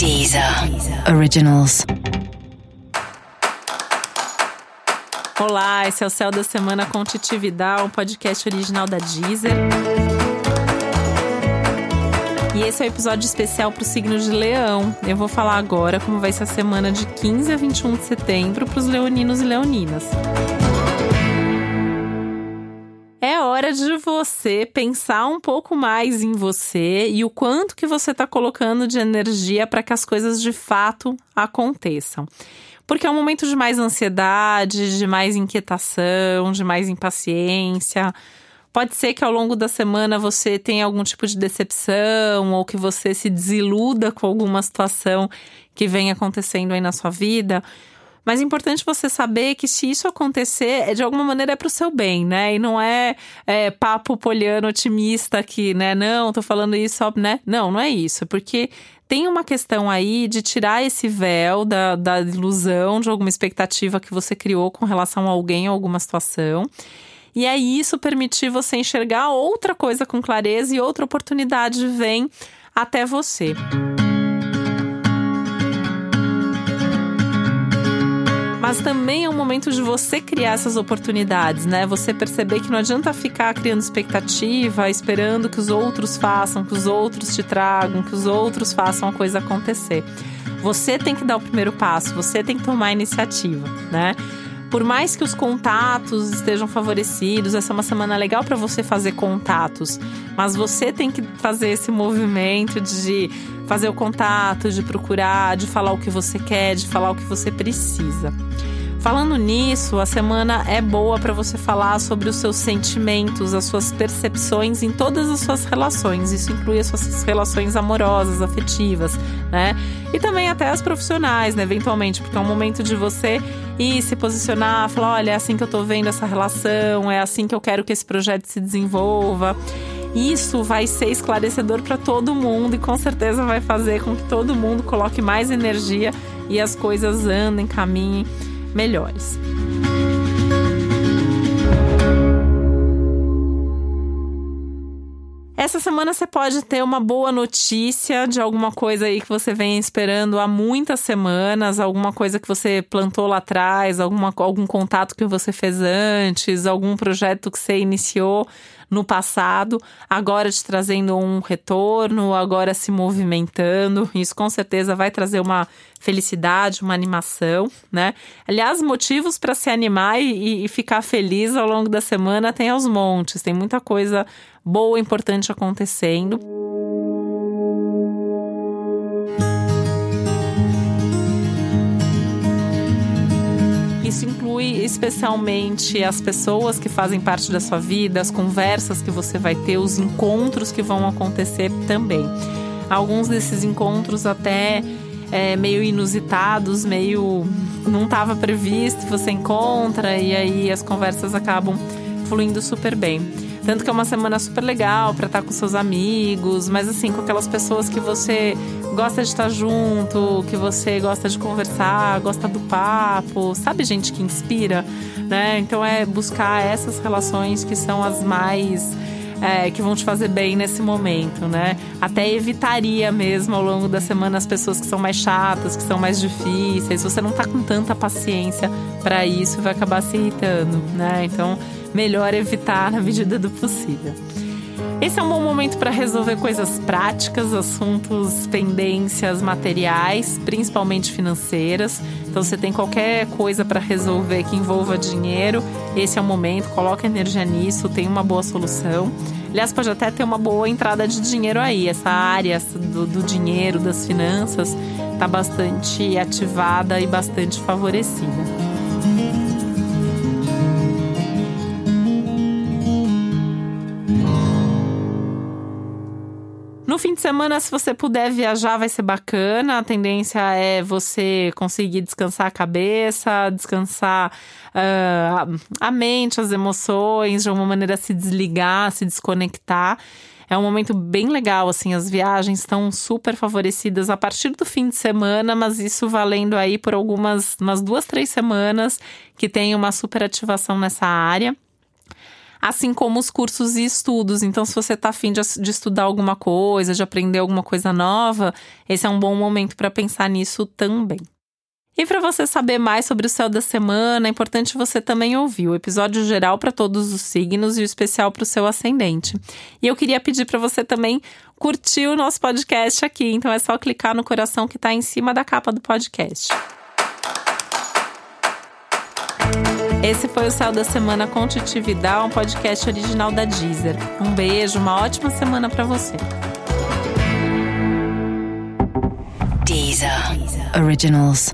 Deezer Originals. Olá, esse é o Céu da Semana com Titi Vidal, um podcast original da Deezer. E esse é o um episódio especial para o signo de Leão. Eu vou falar agora como vai ser a semana de 15 a 21 de setembro para os leoninos e leoninas. É hora de você pensar um pouco mais em você e o quanto que você está colocando de energia para que as coisas de fato aconteçam. Porque é um momento de mais ansiedade, de mais inquietação, de mais impaciência. Pode ser que ao longo da semana você tenha algum tipo de decepção ou que você se desiluda com alguma situação que vem acontecendo aí na sua vida. Mas é importante você saber que se isso acontecer, é de alguma maneira é pro seu bem, né? E não é, é papo poliano otimista aqui, né? Não, tô falando isso, né? Não, não é isso. Porque tem uma questão aí de tirar esse véu da, da ilusão de alguma expectativa que você criou com relação a alguém ou alguma situação. E aí isso permitir você enxergar outra coisa com clareza e outra oportunidade vem até você. Mas também é um momento de você criar essas oportunidades, né? Você perceber que não adianta ficar criando expectativa, esperando que os outros façam, que os outros te tragam, que os outros façam a coisa acontecer. Você tem que dar o primeiro passo, você tem que tomar a iniciativa, né? por mais que os contatos estejam favorecidos, essa é uma semana legal para você fazer contatos, mas você tem que fazer esse movimento de fazer o contato, de procurar, de falar o que você quer, de falar o que você precisa. Falando nisso, a semana é boa para você falar sobre os seus sentimentos, as suas percepções em todas as suas relações. Isso inclui as suas relações amorosas, afetivas, né? E também até as profissionais, né? Eventualmente, porque é um momento de você ir se posicionar, falar: olha, é assim que eu tô vendo essa relação, é assim que eu quero que esse projeto se desenvolva. Isso vai ser esclarecedor para todo mundo e com certeza vai fazer com que todo mundo coloque mais energia e as coisas andem, caminhem melhores. Essa semana você pode ter uma boa notícia de alguma coisa aí que você vem esperando há muitas semanas, alguma coisa que você plantou lá atrás, alguma, algum contato que você fez antes, algum projeto que você iniciou no passado, agora te trazendo um retorno, agora se movimentando. Isso com certeza vai trazer uma felicidade, uma animação, né? Aliás, motivos para se animar e, e ficar feliz ao longo da semana tem aos montes, tem muita coisa boa, importante acontecendo. Isso inclui especialmente as pessoas que fazem parte da sua vida, as conversas que você vai ter, os encontros que vão acontecer também. Alguns desses encontros até é, meio inusitados, meio não estava previsto, você encontra e aí as conversas acabam fluindo super bem. Tanto que é uma semana super legal para estar tá com seus amigos, mas assim, com aquelas pessoas que você gosta de estar junto, que você gosta de conversar, gosta do papo, sabe gente que inspira, né? Então é buscar essas relações que são as mais é, que vão te fazer bem nesse momento, né? Até evitaria mesmo ao longo da semana as pessoas que são mais chatas, que são mais difíceis. Você não tá com tanta paciência para isso, vai acabar se irritando, né? Então melhor evitar na medida do possível. Esse é um bom momento para resolver coisas práticas, assuntos, pendências materiais, principalmente financeiras. Então, você tem qualquer coisa para resolver que envolva dinheiro, esse é o momento, coloca energia nisso, tem uma boa solução. Aliás, pode até ter uma boa entrada de dinheiro aí. Essa área do, do dinheiro, das finanças, está bastante ativada e bastante favorecida. Fim de semana, se você puder viajar, vai ser bacana. A tendência é você conseguir descansar a cabeça, descansar uh, a mente, as emoções, de alguma maneira se desligar, se desconectar. É um momento bem legal, assim, as viagens estão super favorecidas a partir do fim de semana, mas isso valendo aí por algumas, umas duas, três semanas que tem uma super ativação nessa área. Assim como os cursos e estudos. Então, se você está afim de, de estudar alguma coisa, de aprender alguma coisa nova, esse é um bom momento para pensar nisso também. E para você saber mais sobre o céu da semana, é importante você também ouvir o episódio geral para todos os signos e o especial para o seu ascendente. E eu queria pedir para você também curtir o nosso podcast aqui, então é só clicar no coração que está em cima da capa do podcast. Esse foi o Céu da Semana com Vidal, um podcast original da Deezer. Um beijo, uma ótima semana para você. Deezer. Originals.